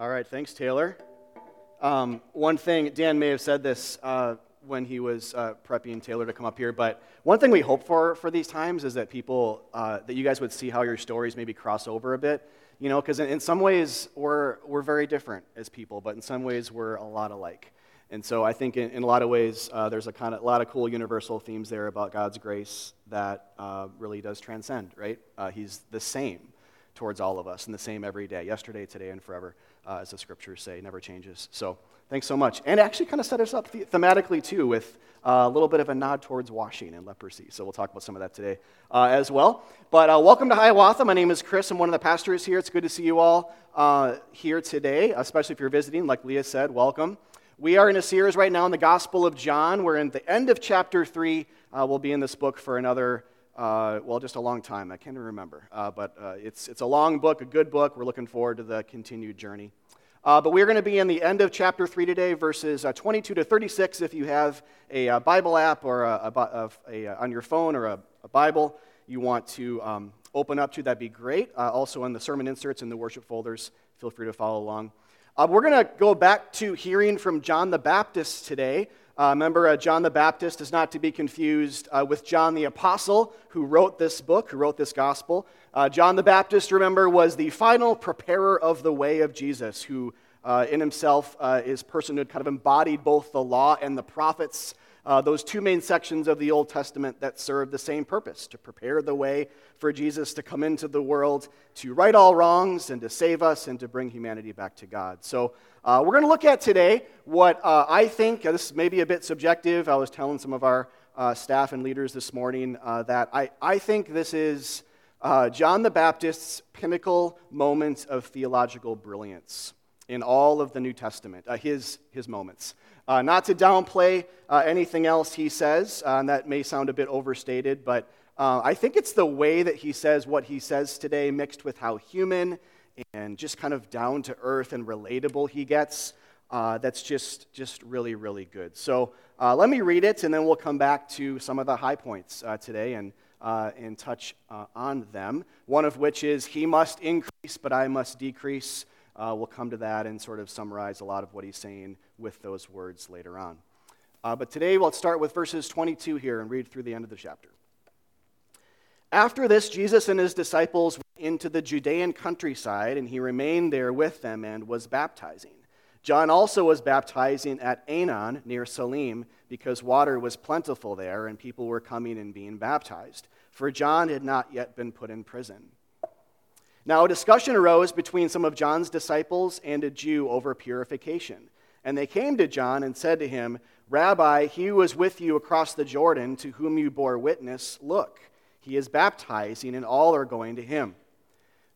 All right, thanks, Taylor. Um, one thing, Dan may have said this uh, when he was uh, prepping Taylor to come up here, but one thing we hope for for these times is that people, uh, that you guys would see how your stories maybe cross over a bit. You know, because in, in, some ways we're, we're very different as people, but in some ways we're a lot alike. And so I think in, in a lot of ways uh, there's a kind of a lot of cool universal themes there about God's grace that uh, really does transcend, right? Uh, he's the same towards all of us and the same every day, yesterday, today, and forever, uh, as the scriptures say, never changes. So thanks so much. And actually kind of set us up thematically too with uh, a little bit of a nod towards washing and leprosy. So we'll talk about some of that today uh, as well. But uh, welcome to Hiawatha. My name is Chris. I'm one of the pastors here. It's good to see you all uh, here today, especially if you're visiting. Like Leah said, welcome. We are in a series right now in the Gospel of John. We're in the end of chapter 3. Uh, we'll be in this book for another uh, well, just a long time. I can't even remember. Uh, but uh, it's, it's a long book, a good book. We're looking forward to the continued journey. Uh, but we're going to be in the end of chapter 3 today, verses uh, 22 to 36. If you have a, a uh, Bible app or a, a, on your phone or a, Bible you want to um, open up to, that'd be great. also, in the sermon inserts and the worship folders, feel free to follow along. we're going to go back to hearing from John the Baptist today. Uh, remember, uh, John the Baptist is not to be confused uh, with John the Apostle, who wrote this book, who wrote this gospel. Uh, John the Baptist, remember, was the final preparer of the way of Jesus, who uh, in himself uh, is person who kind of embodied both the law and the prophets uh, those two main sections of the Old Testament that serve the same purpose to prepare the way for Jesus to come into the world, to right all wrongs, and to save us, and to bring humanity back to God. So, uh, we're going to look at today what uh, I think, uh, this may be a bit subjective. I was telling some of our uh, staff and leaders this morning uh, that I, I think this is John the Baptist's pinnacle moment of theological brilliance in all of the New Testament, his, his moments. Uh, not to downplay uh, anything else he says, uh, and that may sound a bit overstated, but uh, I think it's the way that he says what he says today, mixed with how human and just kind of down to earth and relatable he gets. Uh, that's just, just really, really good. So uh, let me read it, and then we'll come back to some of the high points today and, and touch on them. One of which is, He must increase, but I must decrease. We'll come to that and sort of summarize a lot of what he's saying with those words later on. Uh, but today, we'll start with verses 22 here and read through the end of the chapter. After this, Jesus and his disciples went into the Judean countryside, and he remained there with them and was baptizing. John also was baptizing at Aenon near Salim because water was plentiful there and people were coming and being baptized, for John had not yet been put in prison. Now, a discussion arose between some of John's disciples and a Jew over purification. And they came to John and said to him, Rabbi, he who was with you across the Jordan, to whom you bore witness, look, he is baptizing, and all are going to him.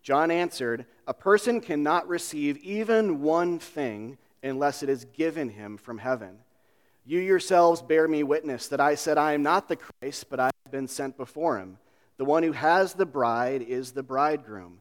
John answered, A person cannot receive even one thing unless it is given him from heaven. You yourselves bear me witness that I said, I am not the Christ, but I have been sent before him. The one who has the bride is the bridegroom.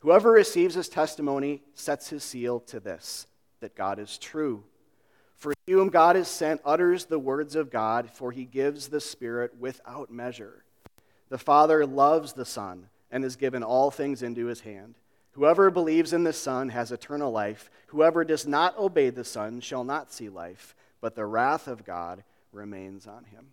Whoever receives his testimony sets his seal to this that God is true. For he whom God has sent utters the words of God, for he gives the Spirit without measure. The Father loves the Son and has given all things into his hand. Whoever believes in the Son has eternal life. Whoever does not obey the Son shall not see life, but the wrath of God remains on him.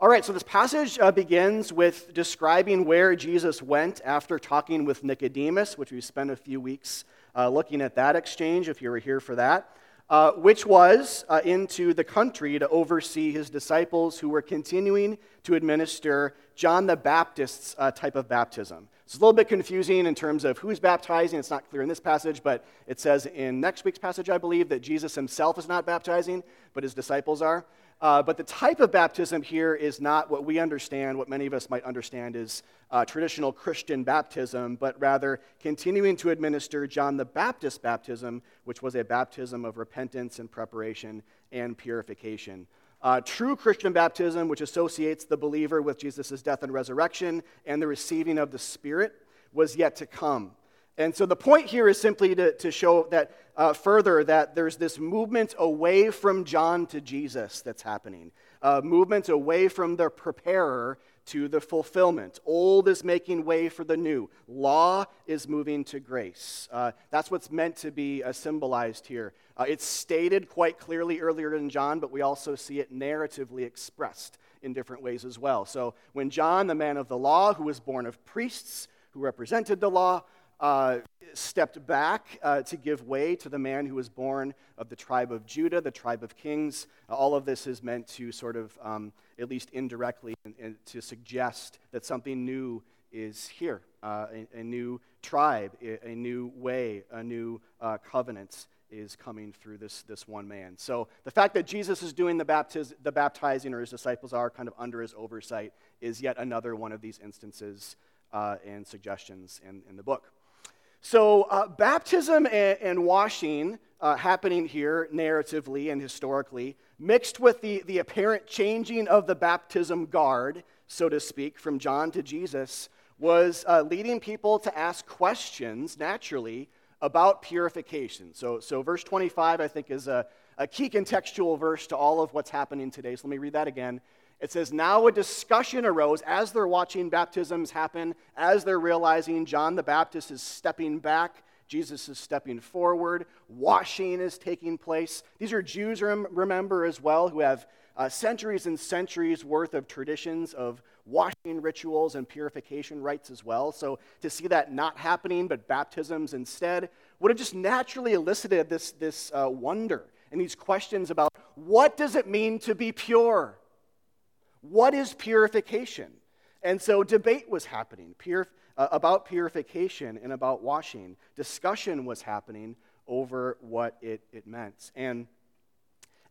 All right, so this passage uh, begins with describing where Jesus went after talking with Nicodemus, which we spent a few weeks uh, looking at that exchange, if you were here for that, uh, which was uh, into the country to oversee his disciples who were continuing to administer John the Baptist's uh, type of baptism. It's a little bit confusing in terms of who's baptizing. It's not clear in this passage, but it says in next week's passage, I believe, that Jesus himself is not baptizing, but his disciples are. Uh, but the type of baptism here is not what we understand, what many of us might understand is uh, traditional Christian baptism, but rather continuing to administer John the Baptist baptism, which was a baptism of repentance and preparation and purification. Uh, true Christian baptism, which associates the believer with Jesus' death and resurrection and the receiving of the Spirit, was yet to come. And so the point here is simply to, to show that uh, further that there's this movement away from John to Jesus that's happening, uh, movement away from the preparer to the fulfillment. Old is making way for the new. Law is moving to grace. Uh, that's what's meant to be uh, symbolized here. Uh, it's stated quite clearly earlier in John, but we also see it narratively expressed in different ways as well. So when John, the man of the law, who was born of priests, who represented the law, uh, stepped back uh, to give way to the man who was born of the tribe of Judah, the tribe of kings. Uh, all of this is meant to sort of, um, at least indirectly, to suggest that something new is here uh, a, a, new tribe, a, a, new way, a new uh, covenant is coming through this, this one man. So the fact that Jesus is doing the, baptiz- the baptizing, or his disciples are kind of under his oversight, is yet another one of these instances uh, and suggestions in, in the book. So, uh, baptism and, and washing uh, happening here narratively and historically, mixed with the, the apparent changing of the baptism guard, so to speak, from John to Jesus, was uh, leading people to ask questions naturally about purification. So, so verse 25, I think, is a, a key contextual verse to all of what's happening today. So, let me read that again. It says, Now a discussion arose as they're watching baptisms happen, as they're realizing John the Baptist is stepping back, Jesus is stepping forward, washing is taking place. These are Jews, remember, as well, who have uh, centuries and centuries worth of traditions of washing rituals and purification rites as well. So to see that not happening, but baptisms instead, would have just naturally elicited this, this uh, wonder and these questions about what does it mean to be pure? What is purification? And so debate was happening pur- uh, about purification and about washing. Discussion was happening over what it, it meant. And,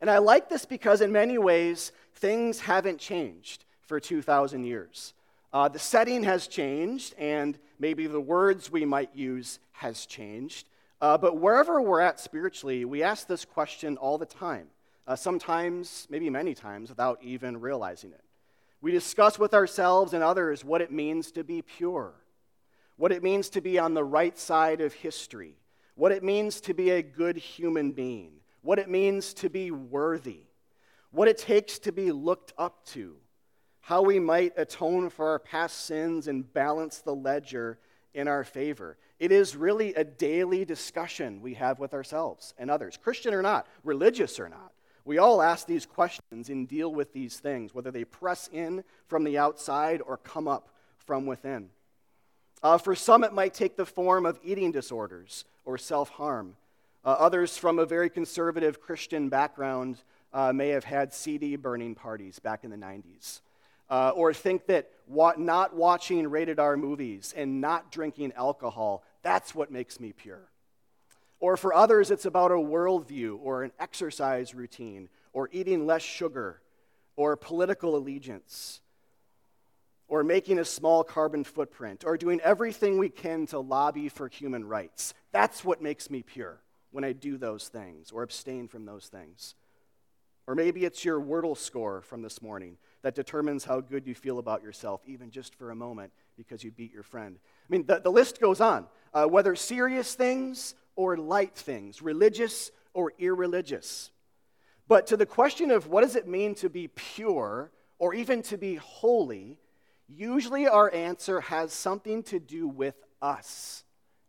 and I like this because, in many ways, things haven't changed for 2,000 years. Uh, the setting has changed, and maybe the words we might use has changed. Uh, but wherever we're at spiritually, we ask this question all the time uh, sometimes, maybe many times, without even realizing it. We discuss with ourselves and others what it means to be pure, what it means to be on the right side of history, what it means to be a good human being, what it means to be worthy, what it takes to be looked up to, how we might atone for our past sins and balance the ledger in our favor. It is really a daily discussion we have with ourselves and others, Christian or not, religious or not. We all ask these questions and deal with these things, whether they press in from the outside or come up from within. Uh, for some, it might take the form of eating disorders or self harm. Uh, others from a very conservative Christian background uh, may have had CD burning parties back in the 90s. Uh, or think that wa- not watching rated R movies and not drinking alcohol, that's what makes me pure. Or for others, it's about a worldview or an exercise routine or eating less sugar or political allegiance or making a small carbon footprint or doing everything we can to lobby for human rights. That's what makes me pure when I do those things or abstain from those things. Or maybe it's your Wordle score from this morning that determines how good you feel about yourself, even just for a moment, because you beat your friend. I mean, the, the list goes on. Uh, whether serious things or light things, religious or irreligious. But to the question of what does it mean to be pure or even to be holy, usually our answer has something to do with us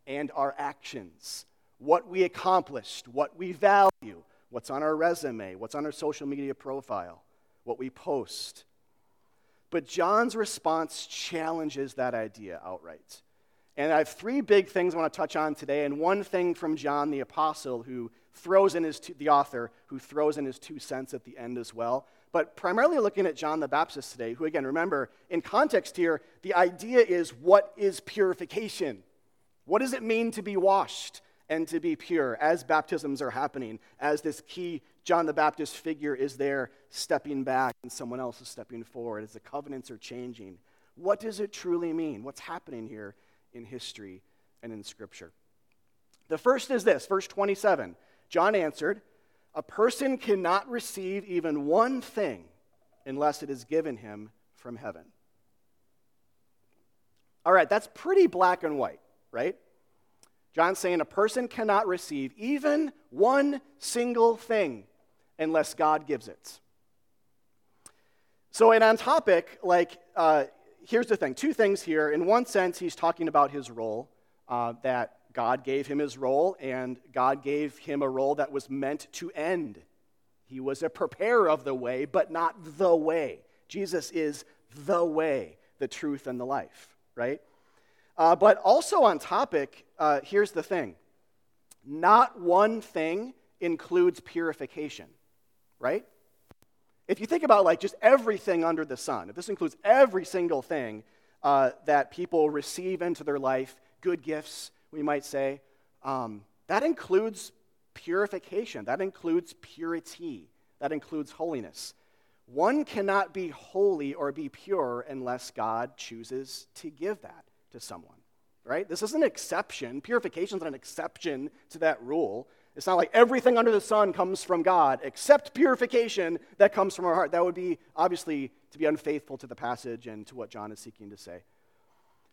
and our actions, what we accomplished, what we value, what's on our resume, what's on our social media profile, what we post. But John's response challenges that idea outright. And I have three big things I want to touch on today, and one thing from John the Apostle, who throws in his, two, the author, who throws in his two cents at the end as well. But primarily looking at John the Baptist today, who, again, remember, in context here, the idea is what is purification? What does it mean to be washed? and to be pure as baptisms are happening, as this key John the Baptist figure is there stepping back and someone else is stepping forward, as the covenants are changing. What does it truly mean? What's happening here in history and in Scripture? The first is this, verse 27. John answered, A person cannot receive even one thing unless it is given him from heaven. All right, that's pretty black and white, right? John's saying a person cannot receive even one single thing unless God gives it. So, and on topic, like, uh, here's the thing two things here. In one sense, he's talking about his role, uh, that God gave him his role, and God gave him a role that was meant to end. He was a preparer of the way, but not the way. Jesus is the way, the truth, and the life, right? Uh, but also on topic, uh, here's the thing not one thing includes purification, right? If you think about like just everything under the sun, if this includes every single thing uh, that people receive into their life, good gifts, we might say, um, that includes purification, that includes purity, that includes holiness. One cannot be holy or be pure unless God chooses to give that to someone, right? This is an exception. Purification is an exception to that rule. It's not like everything under the sun comes from God except purification that comes from our heart. That would be obviously to be unfaithful to the passage and to what John is seeking to say.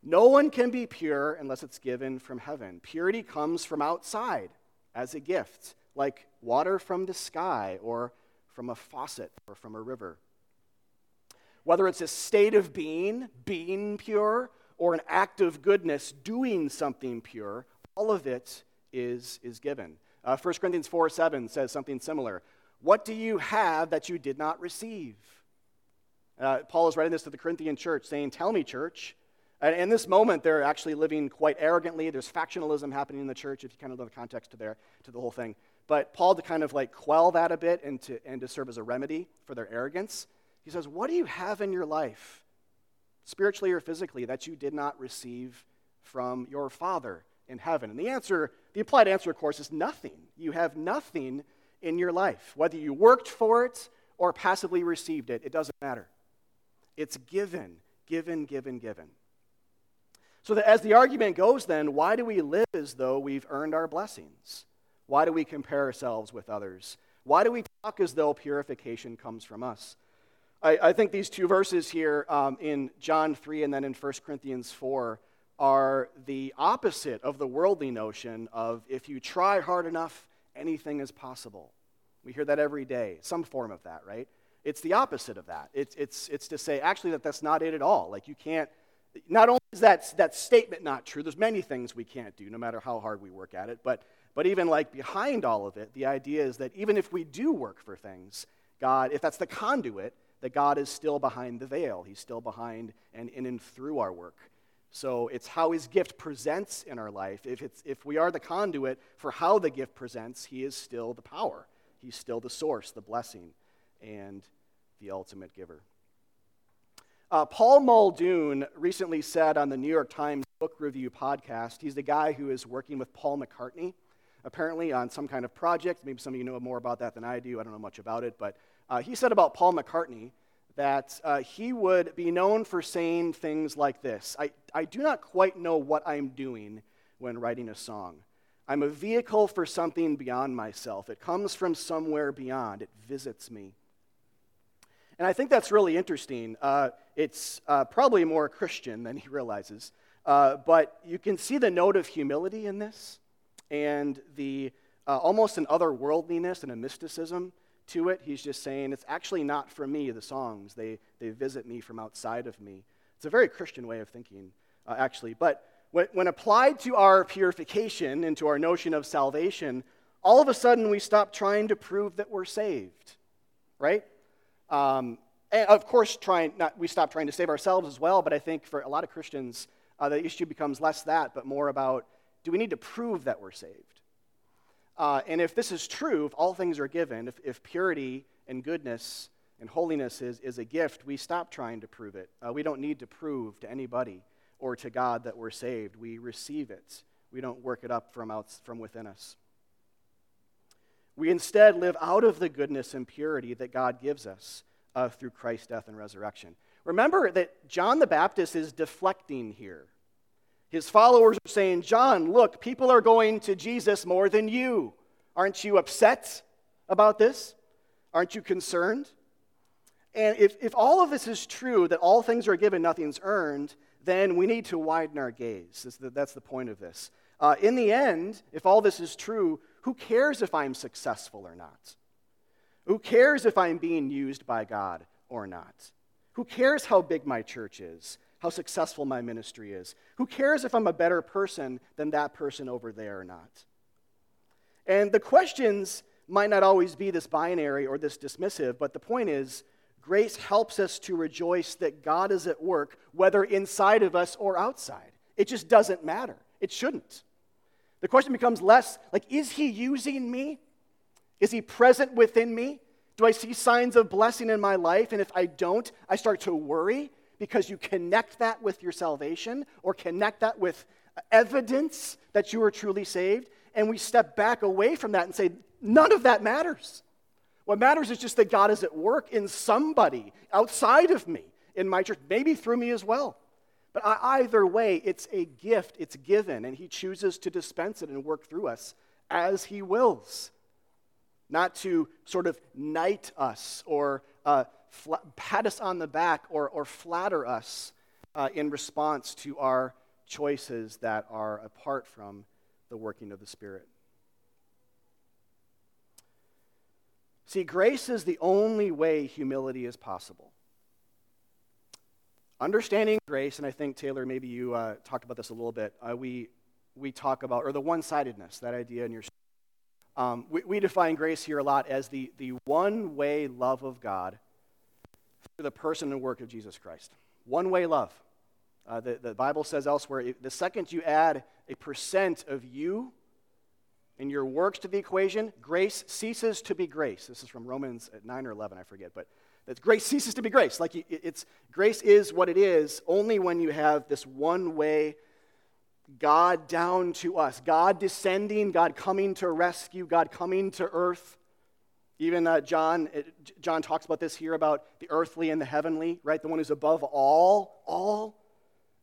No one can be pure unless it's given from heaven. Purity comes from outside as a gift, like water from the sky or from a faucet or from a river. Whether it's a state of being, being pure, or an act of goodness, doing something pure, all of it is, is given. Uh, 1 Corinthians 4 7 says something similar. What do you have that you did not receive? Uh, Paul is writing this to the Corinthian church, saying, Tell me, church. And in this moment, they're actually living quite arrogantly. There's factionalism happening in the church, if you kind of know the context to, there, to the whole thing. But Paul, to kind of like quell that a bit and to, and to serve as a remedy for their arrogance, he says, What do you have in your life, spiritually or physically, that you did not receive from your Father in heaven? And the answer, the applied answer, of course, is nothing. You have nothing in your life. Whether you worked for it or passively received it, it doesn't matter. It's given, given, given, given. So, that as the argument goes, then, why do we live as though we've earned our blessings? Why do we compare ourselves with others? Why do we talk as though purification comes from us? I, I think these two verses here um, in John 3 and then in 1 Corinthians 4 are the opposite of the worldly notion of if you try hard enough, anything is possible. We hear that every day, some form of that, right? It's the opposite of that. It's, it's, it's to say, actually, that that's not it at all. Like, you can't, not only is that, that statement not true, there's many things we can't do, no matter how hard we work at it, but, but even like behind all of it, the idea is that even if we do work for things, God, if that's the conduit, that God is still behind the veil. He's still behind and in and through our work. So it's how his gift presents in our life. If, it's, if we are the conduit for how the gift presents, he is still the power. He's still the source, the blessing, and the ultimate giver. Uh, Paul Muldoon recently said on the New York Times Book Review podcast, he's the guy who is working with Paul McCartney, apparently on some kind of project. Maybe some of you know more about that than I do. I don't know much about it. But uh, he said about Paul McCartney that uh, he would be known for saying things like this I, I do not quite know what I'm doing when writing a song. I'm a vehicle for something beyond myself. It comes from somewhere beyond, it visits me. And I think that's really interesting. Uh, it's uh, probably more Christian than he realizes. Uh, but you can see the note of humility in this and the uh, almost an otherworldliness and a mysticism to it. He's just saying, it's actually not for me, the songs. They, they visit me from outside of me. It's a very Christian way of thinking, uh, actually. But when, when applied to our purification and to our notion of salvation, all of a sudden we stop trying to prove that we're saved, right? Um, and of course, trying not, we stop trying to save ourselves as well, but I think for a lot of Christians, uh, the issue becomes less that, but more about do we need to prove that we're saved? Uh, and if this is true, if all things are given, if, if purity and goodness and holiness is, is a gift, we stop trying to prove it. Uh, we don't need to prove to anybody or to God that we're saved. We receive it. We don't work it up from, out, from within us. We instead live out of the goodness and purity that God gives us uh, through Christ's death and resurrection. Remember that John the Baptist is deflecting here. His followers are saying, John, look, people are going to Jesus more than you. Aren't you upset about this? Aren't you concerned? And if, if all of this is true, that all things are given, nothing's earned, then we need to widen our gaze. That's the, that's the point of this. Uh, in the end, if all this is true, who cares if I'm successful or not? Who cares if I'm being used by God or not? Who cares how big my church is, how successful my ministry is? Who cares if I'm a better person than that person over there or not? And the questions might not always be this binary or this dismissive, but the point is, grace helps us to rejoice that God is at work, whether inside of us or outside. It just doesn't matter. It shouldn't. The question becomes less like, is he using me? Is he present within me? Do I see signs of blessing in my life? And if I don't, I start to worry because you connect that with your salvation or connect that with evidence that you are truly saved. And we step back away from that and say, none of that matters. What matters is just that God is at work in somebody outside of me, in my church, maybe through me as well. But either way, it's a gift, it's given, and He chooses to dispense it and work through us as He wills. Not to sort of knight us or uh, pat us on the back or, or flatter us uh, in response to our choices that are apart from the working of the Spirit. See, grace is the only way humility is possible. Understanding grace, and I think, Taylor, maybe you uh, talked about this a little bit, uh, we, we talk about, or the one sidedness, that idea in your. Um, we, we define grace here a lot as the, the one way love of God through the person and work of Jesus Christ. One way love. Uh, the, the Bible says elsewhere the second you add a percent of you and your works to the equation, grace ceases to be grace. This is from Romans 9 or 11, I forget, but that grace ceases to be grace. Like it's grace is what it is only when you have this one way God down to us, God descending, God coming to rescue, God coming to earth. Even uh, John, John talks about this here about the earthly and the heavenly, right? The one who's above all, all,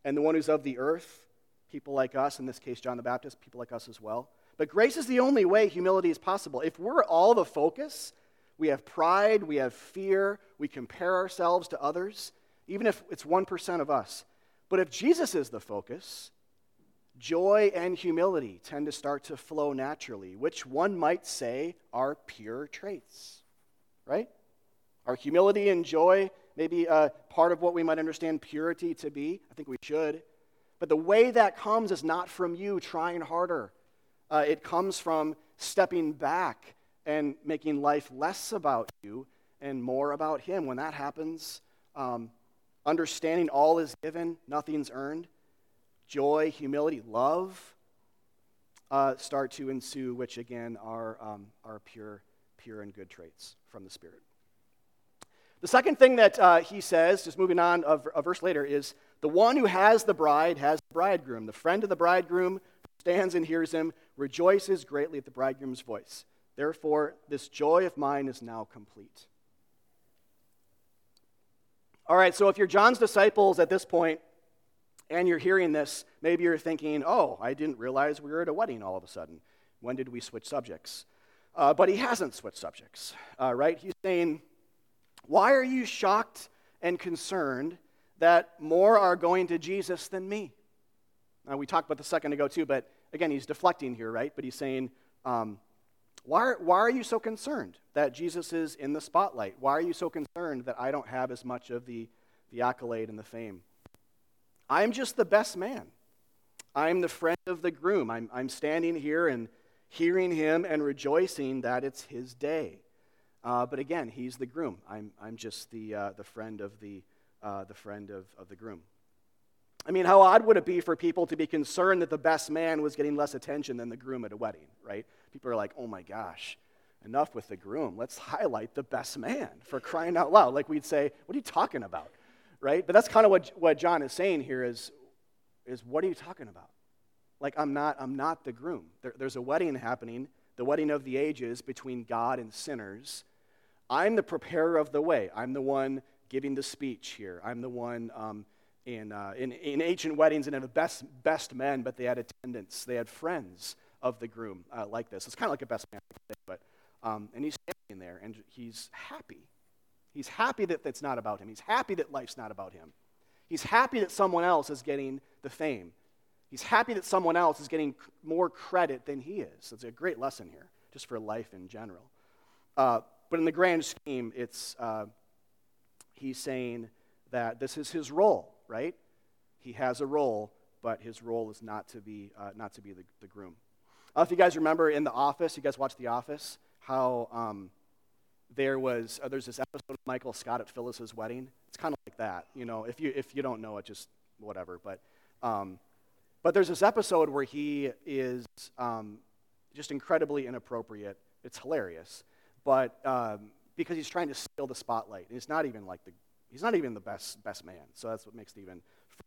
and the one who's of the earth, people like us, in this case, John the Baptist, people like us as well. But grace is the only way humility is possible. If we're all the focus, we have pride, we have fear, we compare ourselves to others, even if it's 1% of us. But if Jesus is the focus, joy and humility tend to start to flow naturally, which one might say are pure traits, right? Our humility and joy maybe uh, part of what we might understand purity to be. I think we should. But the way that comes is not from you trying harder uh, it comes from stepping back and making life less about you and more about Him. When that happens, um, understanding all is given, nothing's earned, joy, humility, love uh, start to ensue, which again are, um, are pure, pure and good traits from the Spirit. The second thing that uh, he says, just moving on a, a verse later, is the one who has the bride has the bridegroom. The friend of the bridegroom stands and hears him, rejoices greatly at the bridegroom's voice. Therefore, this joy of mine is now complete. All right, so if you're John's disciples at this point and you're hearing this, maybe you're thinking, oh, I didn't realize we were at a wedding all of a sudden. When did we switch subjects? Uh, but he hasn't switched subjects, uh, right? He's saying, why are you shocked and concerned that more are going to Jesus than me? Now, we talked about this a second ago, too, but again, he's deflecting here, right? But he's saying, um, why, why are you so concerned that Jesus is in the spotlight? Why are you so concerned that I don't have as much of the, the accolade and the fame? I'm just the best man. I'm the friend of the groom. I'm, I'm standing here and hearing him and rejoicing that it's his day. Uh, but again, he's the groom. I'm, I'm just the, uh, the friend of the, uh, the friend of, of the groom. I mean, how odd would it be for people to be concerned that the best man was getting less attention than the groom at a wedding, right? People are like, oh my gosh, enough with the groom. Let's highlight the best man for crying out loud. Like we'd say, what are you talking about, right? But that's kind of what, what John is saying here is, is what are you talking about? Like, I'm not, I'm not the groom. There, there's a wedding happening, the wedding of the ages between God and sinners. I'm the preparer of the way. I'm the one giving the speech here. I'm the one um, in, uh, in, in, ancient weddings and the best, best men, but they had attendants. They had friends of the groom uh, like this. It's kind of like a best man, but um, and he's standing there and he's happy. He's happy that it's not about him. He's happy that life's not about him. He's happy that someone else is getting the fame. He's happy that someone else is getting more credit than he is. It's a great lesson here, just for life in general. Uh, but in the grand scheme, it's uh, he's saying that this is his role, right? He has a role, but his role is not to be uh, not to be the, the groom. if you guys remember in The Office, you guys watch The Office, how um, there was uh, there's this episode of Michael Scott at Phyllis's wedding. It's kind of like that, you know. If you if you don't know it, just whatever. But um, but there's this episode where he is um, just incredibly inappropriate. It's hilarious, but um, because he's trying to steal the spotlight, and he's not even like the he's not even the best best man. So that's what makes it even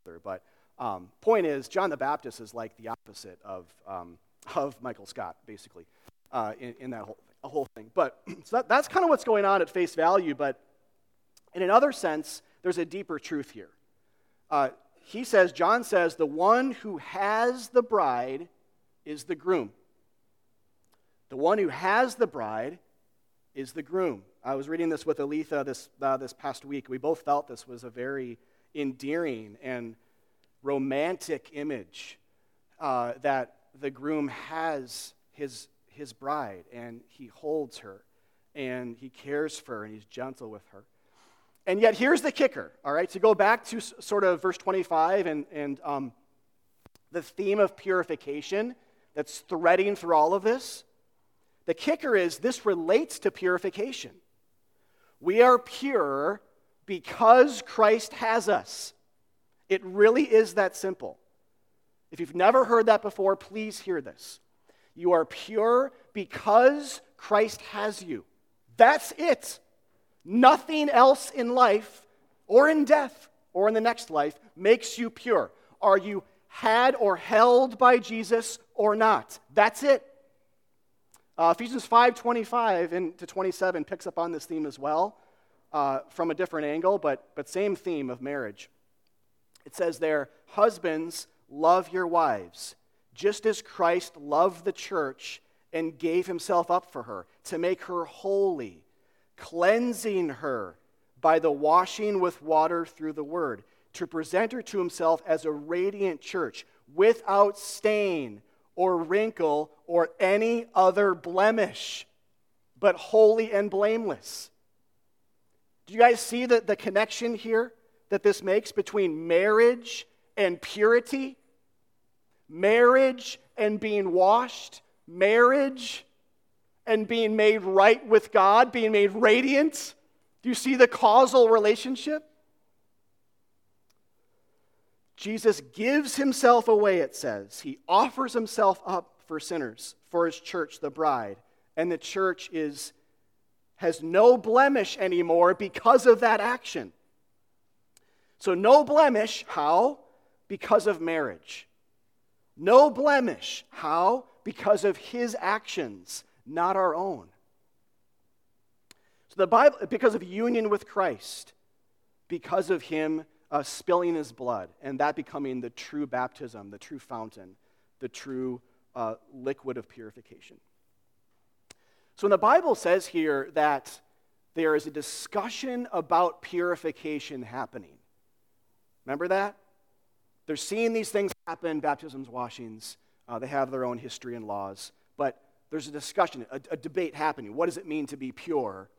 further. But um, point is, John the Baptist is like the opposite of um, of Michael Scott, basically, uh, in, in, that whole a whole thing. But so that, that's kind of what's going on at face value. But in another sense, there's a deeper truth here. Uh, he says, John says, the one who has the bride is the groom. The one who has the bride is the groom. I was reading this with Aletha this, uh, this past week. We both felt this was a very endearing and romantic image uh, that the groom has his his bride and he holds her and he cares for her and he's gentle with her. And yet, here's the kicker, all right? To go back to sort of verse 25 and, and um, the theme of purification that's threading through all of this, the kicker is this relates to purification. We are pure because Christ has us. It really is that simple. If you've never heard that before, please hear this. You are pure because Christ has you. That's it. Nothing else in life or in death or in the next life makes you pure. Are you had or held by Jesus or not? That's it. Uh, Ephesians 5 25 and to 27 picks up on this theme as well uh, from a different angle, but, but same theme of marriage. It says there, Husbands, love your wives just as Christ loved the church and gave himself up for her to make her holy, cleansing her by the washing with water through the word, to present her to himself as a radiant church without stain or wrinkle or any other blemish, but holy and blameless. Do you guys see the, the connection here that this makes between marriage and purity? Marriage and being washed, marriage and being made right with God, being made radiant. Do you see the causal relationship? Jesus gives himself away, it says. He offers himself up for sinners, for his church, the bride. And the church is, has no blemish anymore because of that action. So, no blemish. How? Because of marriage. No blemish. How? Because of his actions, not our own. So the Bible, because of union with Christ, because of him uh, spilling his blood, and that becoming the true baptism, the true fountain, the true uh, liquid of purification. So when the Bible says here that there is a discussion about purification happening, remember that? They're seeing these things happen baptisms, washings. Uh, they have their own history and laws. But there's a discussion, a, a, debate happening. What does it mean to be pure?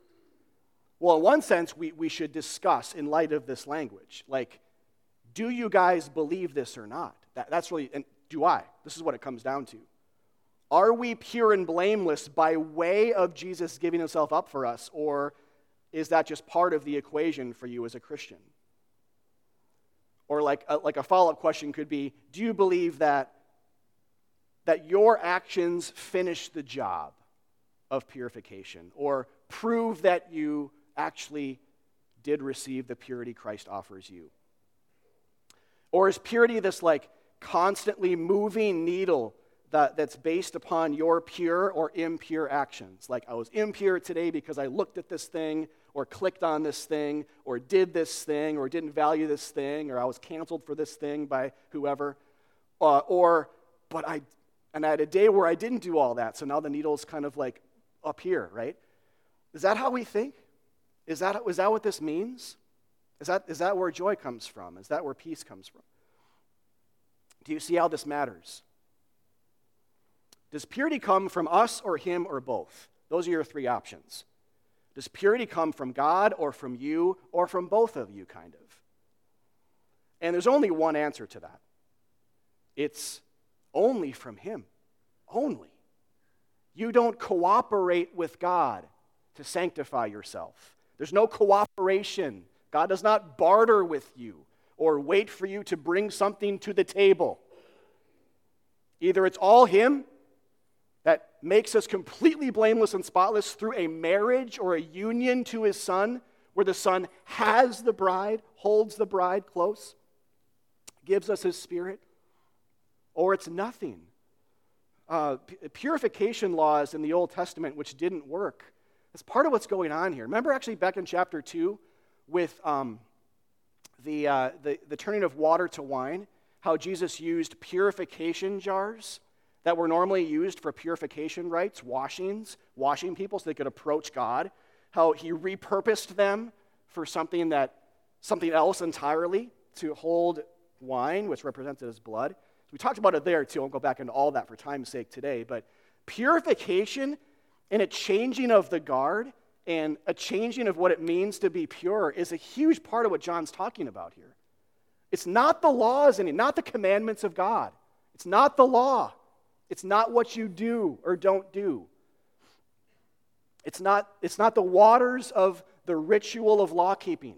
Well, in one sense, we, we should discuss in light of this language. Like, do you guys believe this or not? That, that's really, and do I? This is what it comes down to. Are we pure and blameless by way of Jesus giving himself up for us, or is that just part of the equation for you as a Christian? Or, like a, like a follow up question could be Do you believe that, that your actions finish the job of purification or prove that you actually did receive the purity Christ offers you? Or is purity this like constantly moving needle that, that's based upon your pure or impure actions. Like I was impure today because I looked at this thing, or clicked on this thing, or did this thing, or didn't value this thing, or I was canceled for this thing by whoever. Uh, or, but I, and I had a day where I didn't do all that, so now the needle's kind of like up here, right? Is that how we think? Is that, is that what this means? Is that, is that where joy comes from? Is that where peace comes from? Do you see how this matters? Does purity come from us or him or both? Those are your three options. Does purity come from God or from you or from both of you, kind of? And there's only one answer to that it's only from Him. Only. You don't cooperate with God to sanctify yourself. There's no cooperation. God does not barter with you or wait for you to bring something to the table. Either it's all Him that makes us completely blameless and spotless through a marriage or a union to His Son, where the Son has the bride, holds the bride close, gives us His Spirit, or it's nothing. Uh, purification laws in the Old Testament, which didn't work, that's part of what's going on here. Remember, actually, back in chapter 2, with um, the, uh, the, the turning of water to wine, how Jesus used purification jars that were normally used for purification rites, washings, washing people so they could approach God, how he repurposed them for something that something else entirely to hold wine, which represented his blood. So we talked about it there too. I won't go back into all that for time's sake today, but purification and a changing of the guard and a changing of what it means to be pure is a huge part of what John's talking about here. It's not the laws and not the commandments of God. It's not the law. It's not what you do or don't do. It's not, it's not the waters of the ritual of law keeping.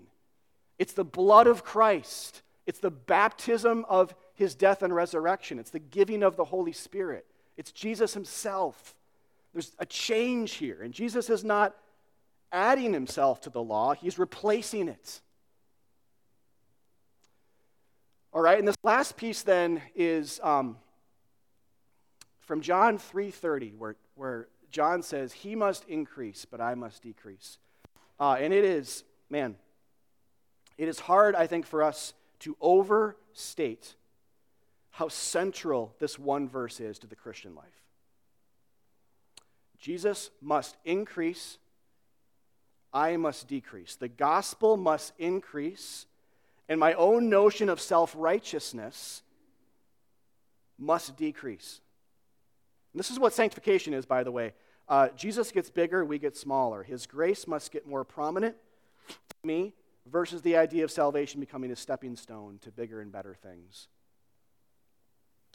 It's the blood of Christ. It's the baptism of his death and resurrection. It's the giving of the Holy Spirit. It's Jesus himself. There's a change here. And Jesus is not adding himself to the law, he's replacing it. All right, and this last piece then is um, from John 3.30, where, where John says, he must increase, but I must decrease. Uh, and it is, man, it is hard, I think, for us to overstate how central this one verse is to the Christian life. Jesus must increase, I must decrease. The gospel must increase, and my own notion of self righteousness must decrease. And this is what sanctification is, by the way. Uh, Jesus gets bigger, we get smaller. His grace must get more prominent to me versus the idea of salvation becoming a stepping stone to bigger and better things.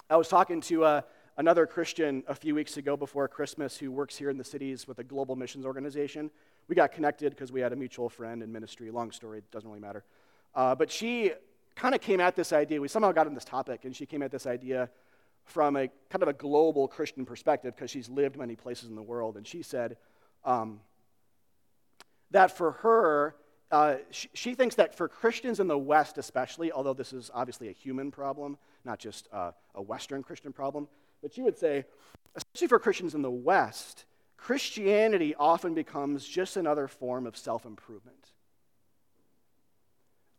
I was talking to uh, another Christian a few weeks ago before Christmas who works here in the cities with a global missions organization. We got connected because we had a mutual friend in ministry. Long story, doesn't really matter. Uh, but she kind of came at this idea. We somehow got on this topic, and she came at this idea from a kind of a global Christian perspective because she's lived many places in the world. And she said um, that for her, uh, she, she, thinks that for Christians in the West, especially, although this is obviously a human problem, not just uh, a Western Christian problem, but she would say, especially for Christians in the West, Christianity often becomes just another form of self improvement.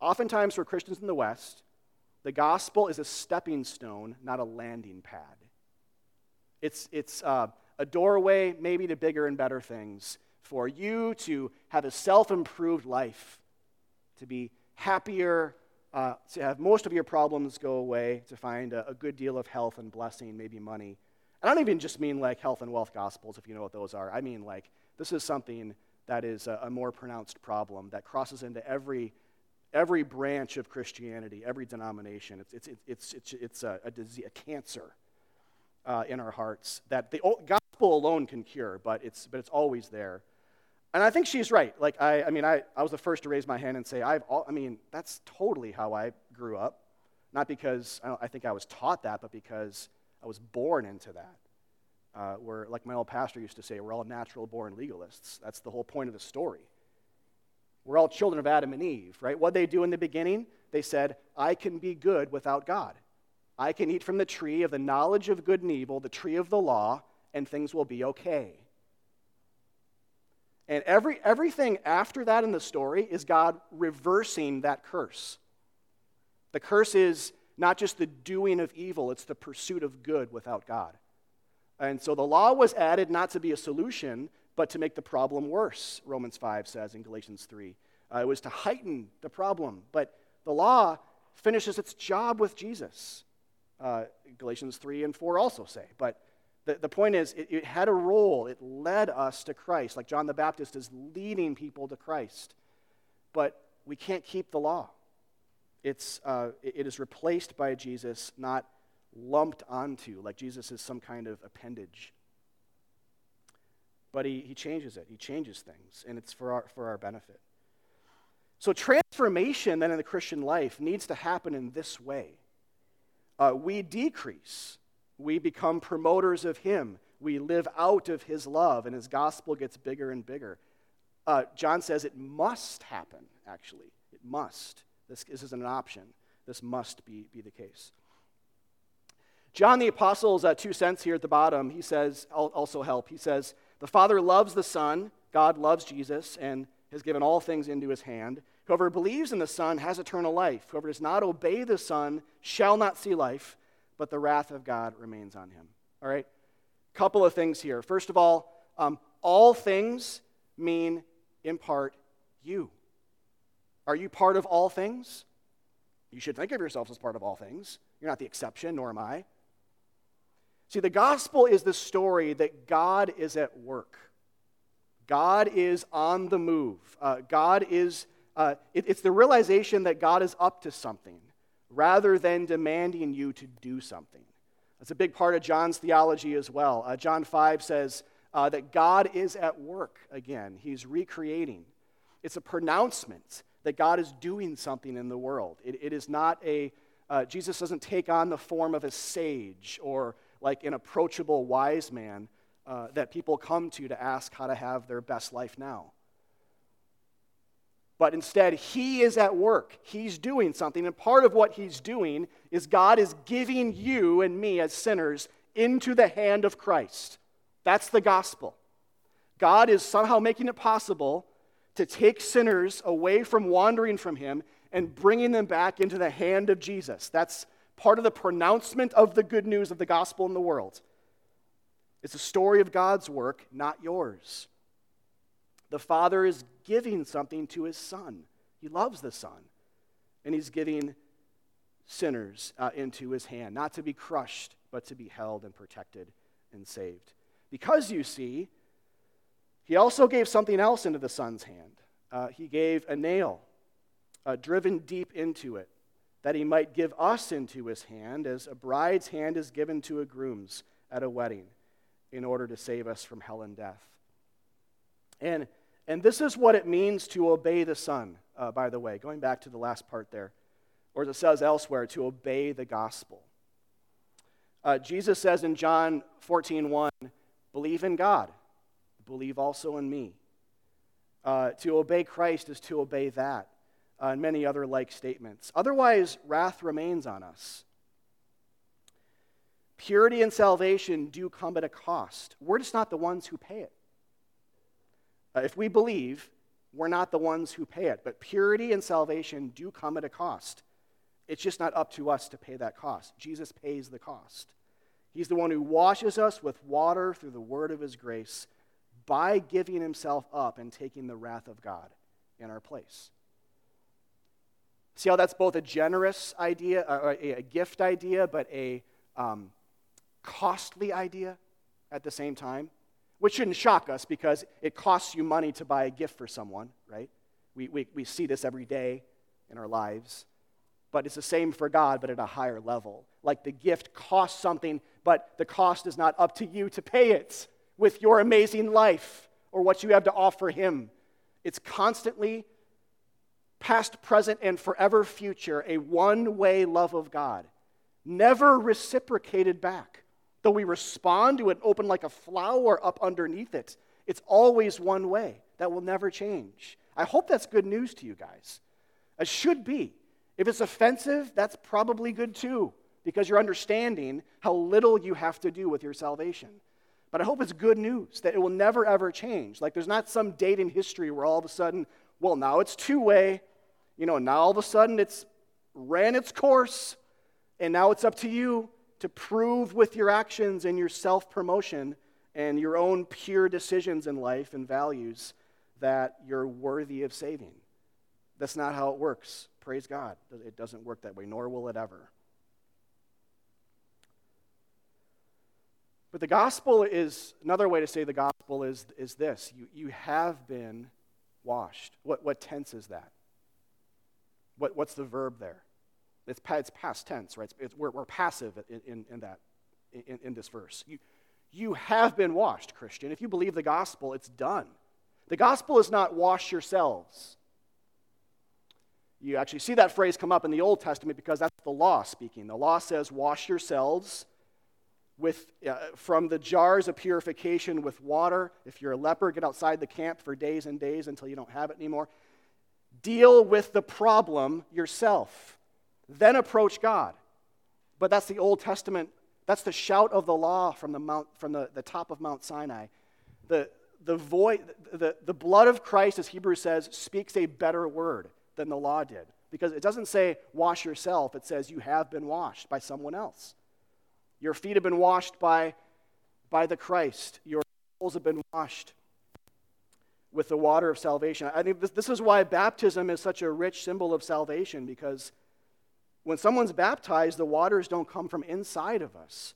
Oftentimes, for Christians in the West, the gospel is a stepping stone, not a landing pad. It's, it's uh, a doorway, maybe to bigger and better things for you to have a self improved life, to be happier, uh, to have most of your problems go away, to find a, a, good deal of health and blessing, maybe money. I don't even just mean like health and wealth gospels, if you know what those are. I mean like this is something that is a, a more pronounced problem that crosses into every, every branch of Christianity, every denomination. It's, it's, it's, it's, it's a, a, disease, a cancer uh, in our hearts that the gospel alone can cure, but it's, but it's always there. And I think she's right. Like, I, I mean, I, I was the first to raise my hand and say, I've all, I mean, that's totally how I grew up. Not because I, I think I was taught that, but because I was born into that. Uh, where, like my old pastor used to say, we're all natural born legalists. That's the whole point of the story. We're all children of Adam and Eve, right? What they do in the beginning, they said, I can be good without God. I can eat from the tree of the knowledge of good and evil, the tree of the law, and things will be okay. And every, everything after that in the story is God reversing that curse. The curse is not just the doing of evil, it's the pursuit of good without God. And so the law was added not to be a solution, but to make the problem worse, Romans 5 says in Galatians 3. Uh, it was to heighten the problem. But the law finishes its job with Jesus. Uh, Galatians 3 and 4 also say. But the, the point is, it, it had a role. It led us to Christ, like John the Baptist is leading people to Christ. But we can't keep the law. It's, uh, it is replaced by Jesus, not lumped onto, like Jesus is some kind of appendage. But he, he changes it, he changes things, and it's for our, for our benefit. So, transformation then in the Christian life needs to happen in this way uh, we decrease, we become promoters of Him, we live out of His love, and His gospel gets bigger and bigger. Uh, John says it must happen, actually. It must. This, this isn't an option. This must be, be the case. John the Apostle's uh, two cents here at the bottom, he says, also help. He says, The Father loves the Son, God loves Jesus, and has given all things into his hand. Whoever believes in the Son has eternal life. Whoever does not obey the Son shall not see life, but the wrath of God remains on him. All right? Couple of things here. First of all, um, all things mean, in part, you. Are you part of all things? You should think of yourselves as part of all things. You're not the exception, nor am I. See, the gospel is the story that God is at work. God is on the move. Uh, God is, uh, it, it's the realization that God is up to something rather than demanding you to do something. That's a big part of John's theology as well. Uh, John 5 says uh, that God is at work again, He's recreating. It's a pronouncement that God is doing something in the world. it, it is not a, uh, Jesus doesn't take on the form of a sage or like an approachable wise man uh, that people come to to ask how to have their best life now. But instead, he is at work. He's doing something. And part of what he's doing is God is giving you and me as sinners into the hand of Christ. That's the gospel. God is somehow making it possible to take sinners away from wandering from him and bringing them back into the hand of Jesus. That's part of the pronouncement of the good news of the gospel in the world. It's a story of God's work, not yours. The Father is giving something to his Son. He loves the Son. And he's giving sinners uh, into his hand, not to be crushed, but to be held and protected and saved. Because you see, he also gave something else into the Son's hand. Uh, he gave a nail uh, driven deep into it, that he might give us into his hand, as a bride's hand is given to a groom's at a wedding in order to save us from hell and death. And, and this is what it means to obey the Son, uh, by the way, going back to the last part there, or as it says elsewhere, to obey the gospel. Uh, Jesus says in John 14, 1, believe in God, believe also in me. Uh, to obey Christ is to obey that, uh, and many other like statements. Otherwise, wrath remains on us. Purity and salvation do come at a cost. We're just not the ones who pay it. Uh, if we believe, we're not the ones who pay it. But purity and salvation do come at a cost. It's just not up to us to pay that cost. Jesus pays the cost. He's the one who washes us with water through the word of his grace by giving himself up and taking the wrath of God in our place. See how that's both a generous idea, uh, a, a gift idea, but a um, costly idea at the same time, which shouldn't shock us because it costs you money to buy a gift for someone, right? We, we, we see this every day in our lives. But it's the same for God, but at a higher level. Like the gift costs something, but the cost is not up to you to pay it with your amazing life or what you have to offer Him. It's constantly, past, present, and forever future, a one way love of God, never reciprocated back. Though we respond to it open like a flower up underneath it, it's always one way. That will never change. I hope that's good news to you guys. It should be. If it's offensive, that's probably good too. because you're understanding how little you have to do with your salvation. But I hope it's good news that it will never ever change. Like there's not some date in history where all of a sudden, well, now it's two way, you know, now all of a sudden it's ran its course, and now it's up to you to prove with your actions and your self promotion and your own pure decisions in life and values that you're worthy of saving. That's not how it works. Praise God. It doesn't work that way, nor will it ever. But the gospel is another way to say the gospel is, is this you, you have been washed. What, what tense is that? What, what's the verb there? It's, it's past tense, right? It's, it's, we're, we're passive in, in, in that, in, in this verse. You, you have been washed, Christian. If you believe the gospel, it's done. The gospel is not wash yourselves. You actually see that phrase come up in the Old Testament because that's the law speaking. The law says, wash yourselves with, uh, from the jars of purification with water. If you're a leper, get outside the camp for days and days until you don't have it anymore. Deal with the problem yourself. Then approach God. But that's the Old Testament, that's the shout of the law from the, mount, from the, the top of Mount Sinai. The, the, void, the, the blood of Christ, as Hebrews says, speaks a better word than the law did. Because it doesn't say wash yourself, it says you have been washed by someone else. Your feet have been washed by, by the Christ, your souls have been washed with the water of salvation. I think this, this is why baptism is such a rich symbol of salvation because when someone's baptized, the waters don't come from inside of us,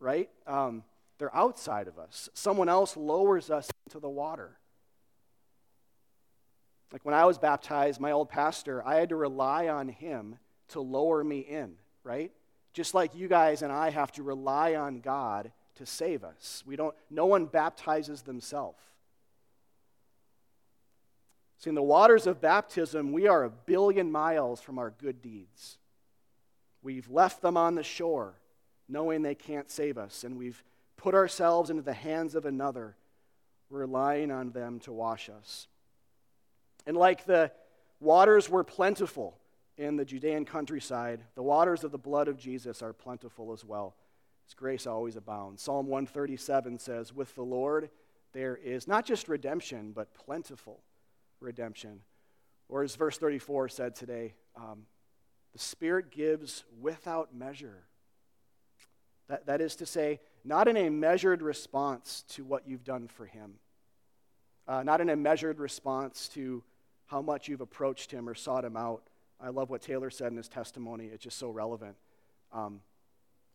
right? Um, they're outside of us. Someone else lowers us into the water. Like when I was baptized, my old pastor, I had to rely on him to lower me in, right? Just like you guys and I have to rely on God to save us. We don't no one baptizes themselves. See, in the waters of baptism, we are a billion miles from our good deeds. We've left them on the shore, knowing they can't save us, and we've put ourselves into the hands of another, relying on them to wash us. And like the waters were plentiful in the Judean countryside, the waters of the blood of Jesus are plentiful as well. His grace always abounds. Psalm 137 says, With the Lord there is not just redemption, but plentiful redemption. Or as verse 34 said today, um, the Spirit gives without measure. That, that is to say, not in a measured response to what you've done for Him, uh, not in a measured response to how much you've approached Him or sought Him out. I love what Taylor said in his testimony, it's just so relevant. Um,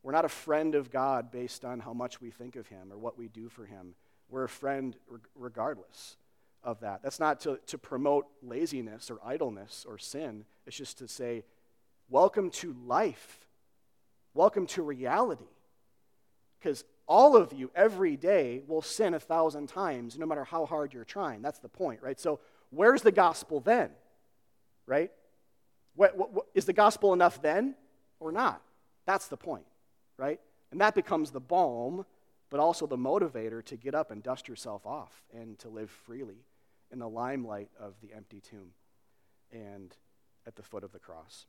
we're not a friend of God based on how much we think of Him or what we do for Him. We're a friend regardless of that. That's not to, to promote laziness or idleness or sin. It's just to say, Welcome to life. Welcome to reality. Because all of you every day will sin a thousand times, no matter how hard you're trying. That's the point, right? So, where's the gospel then? Right? What, what, what, is the gospel enough then or not? That's the point, right? And that becomes the balm, but also the motivator to get up and dust yourself off and to live freely in the limelight of the empty tomb and at the foot of the cross.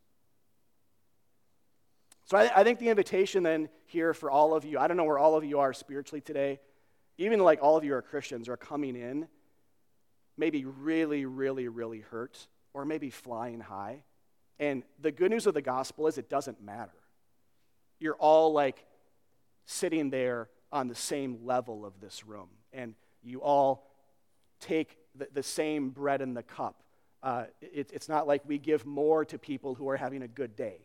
So I, I, think the invitation then here for all of you, I don't know where all of you are spiritually today, even like all of you are Christians, are coming in, maybe really, really, really hurt, or maybe flying high. And the good news of the gospel is it doesn't matter. You're all like sitting there on the same level of this room, and you all take the, the same bread in the cup. Uh, it, it's not like we give more to people who are having a good day.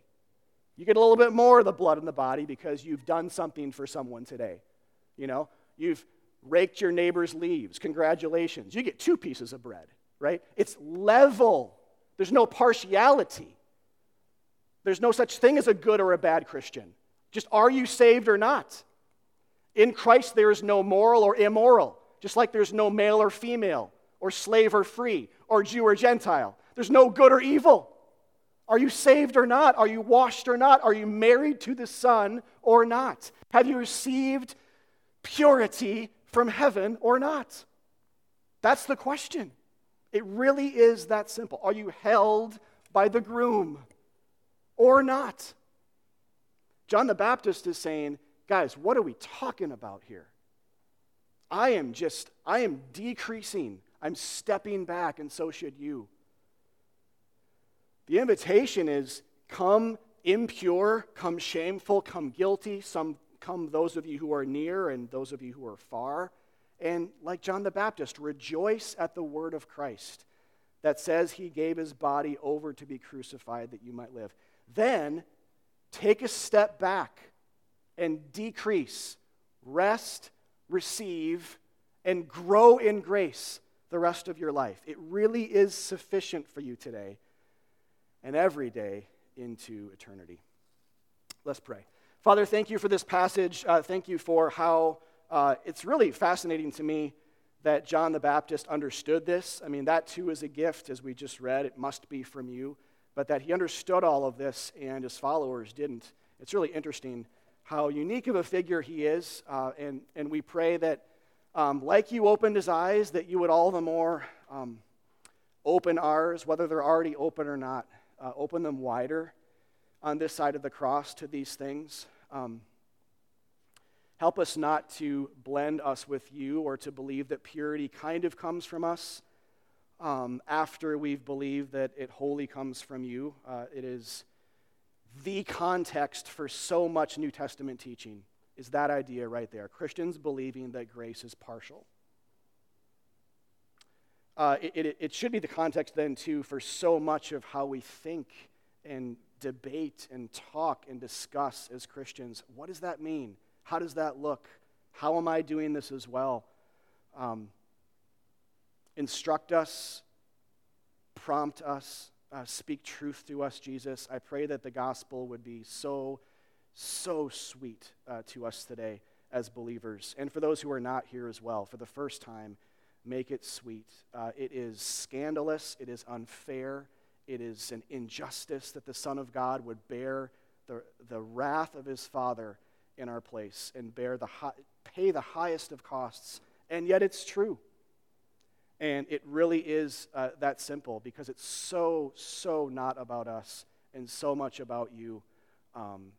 You get a little bit more of the blood in the body because you've done something for someone today. You know, you've raked your neighbor's leaves. Congratulations. You get two pieces of bread, right? It's level, there's no partiality. There's no such thing as a good or a bad Christian. Just are you saved or not? In Christ, there is no moral or immoral, just like there's no male or female, or slave or free, or Jew or Gentile. There's no good or evil. Are you saved or not? Are you washed or not? Are you married to the Son or not? Have you received purity from heaven or not? That's the question. It really is that simple. Are you held by the groom or not? John the Baptist is saying, guys, what are we talking about here? I am just, I am decreasing. I'm stepping back, and so should you. The invitation is come impure, come shameful, come guilty, some come those of you who are near and those of you who are far. And like John the Baptist, rejoice at the word of Christ that says he gave his body over to be crucified that you might live. Then take a step back and decrease, rest, receive, and grow in grace the rest of your life. It really is sufficient for you today and every day into eternity. Let's pray. Father, thank you for this passage. Uh, thank you for how uh, it's really fascinating to me that John the Baptist understood this. I mean, that too is a gift, as we just read. It must be from you. But that he understood all of this and his followers didn't. It's really interesting how unique of a figure he is. Uh, and, and we pray that, um, like you opened his eyes, that you would all the more um, open ours, whether they're already open or not, uh, open them wider on this side of the cross to these things. Um, help us not to blend us with you or to believe that purity kind of comes from us um, after we've believed that it wholly comes from you. Uh, it is the context for so much New Testament teaching is that idea right there. Christians believing that grace is partial. Uh, it, it, it, should be the context then, too, for so much of how we think and debate and talk and discuss as Christians. What does that mean? How does that look? How am I doing this as well? Um, instruct us, prompt us, uh, speak truth to us, Jesus. I pray that the gospel would be so, so sweet uh, to us today as believers. And for those who are not here as well, for the first time, make it sweet. Uh, it is scandalous, it is unfair, it is an injustice that the Son of God would bear the, the wrath of his Father in our place and bear the high, pay the highest of costs. And yet it's true. And it really is uh, that simple because it's so, so not about us and so much about you um,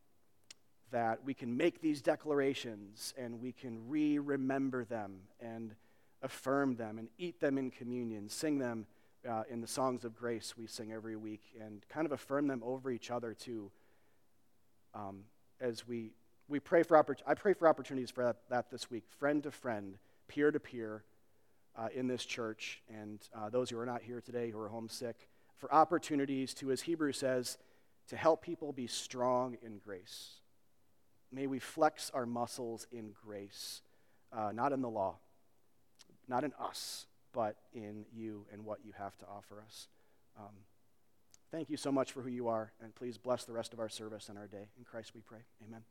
that we can make these declarations and we can re remember them and affirm them and eat them in communion, sing them uh, in the songs of grace we sing every week, and kind of affirm them over each other too um, as we, we pray for oppor- I pray for opportunities for that, that this week, friend to friend, peer to peer uh, in this church, and uh, those who are not here today who are homesick, for opportunities to, as Hebrew says, to help people be strong in grace. May we flex our muscles in grace, uh, not in the law, not in us, but in you and what you have to offer us. Um, thank you so much for who you are, and please bless the rest of our service and our day. In Christ we pray. Amen.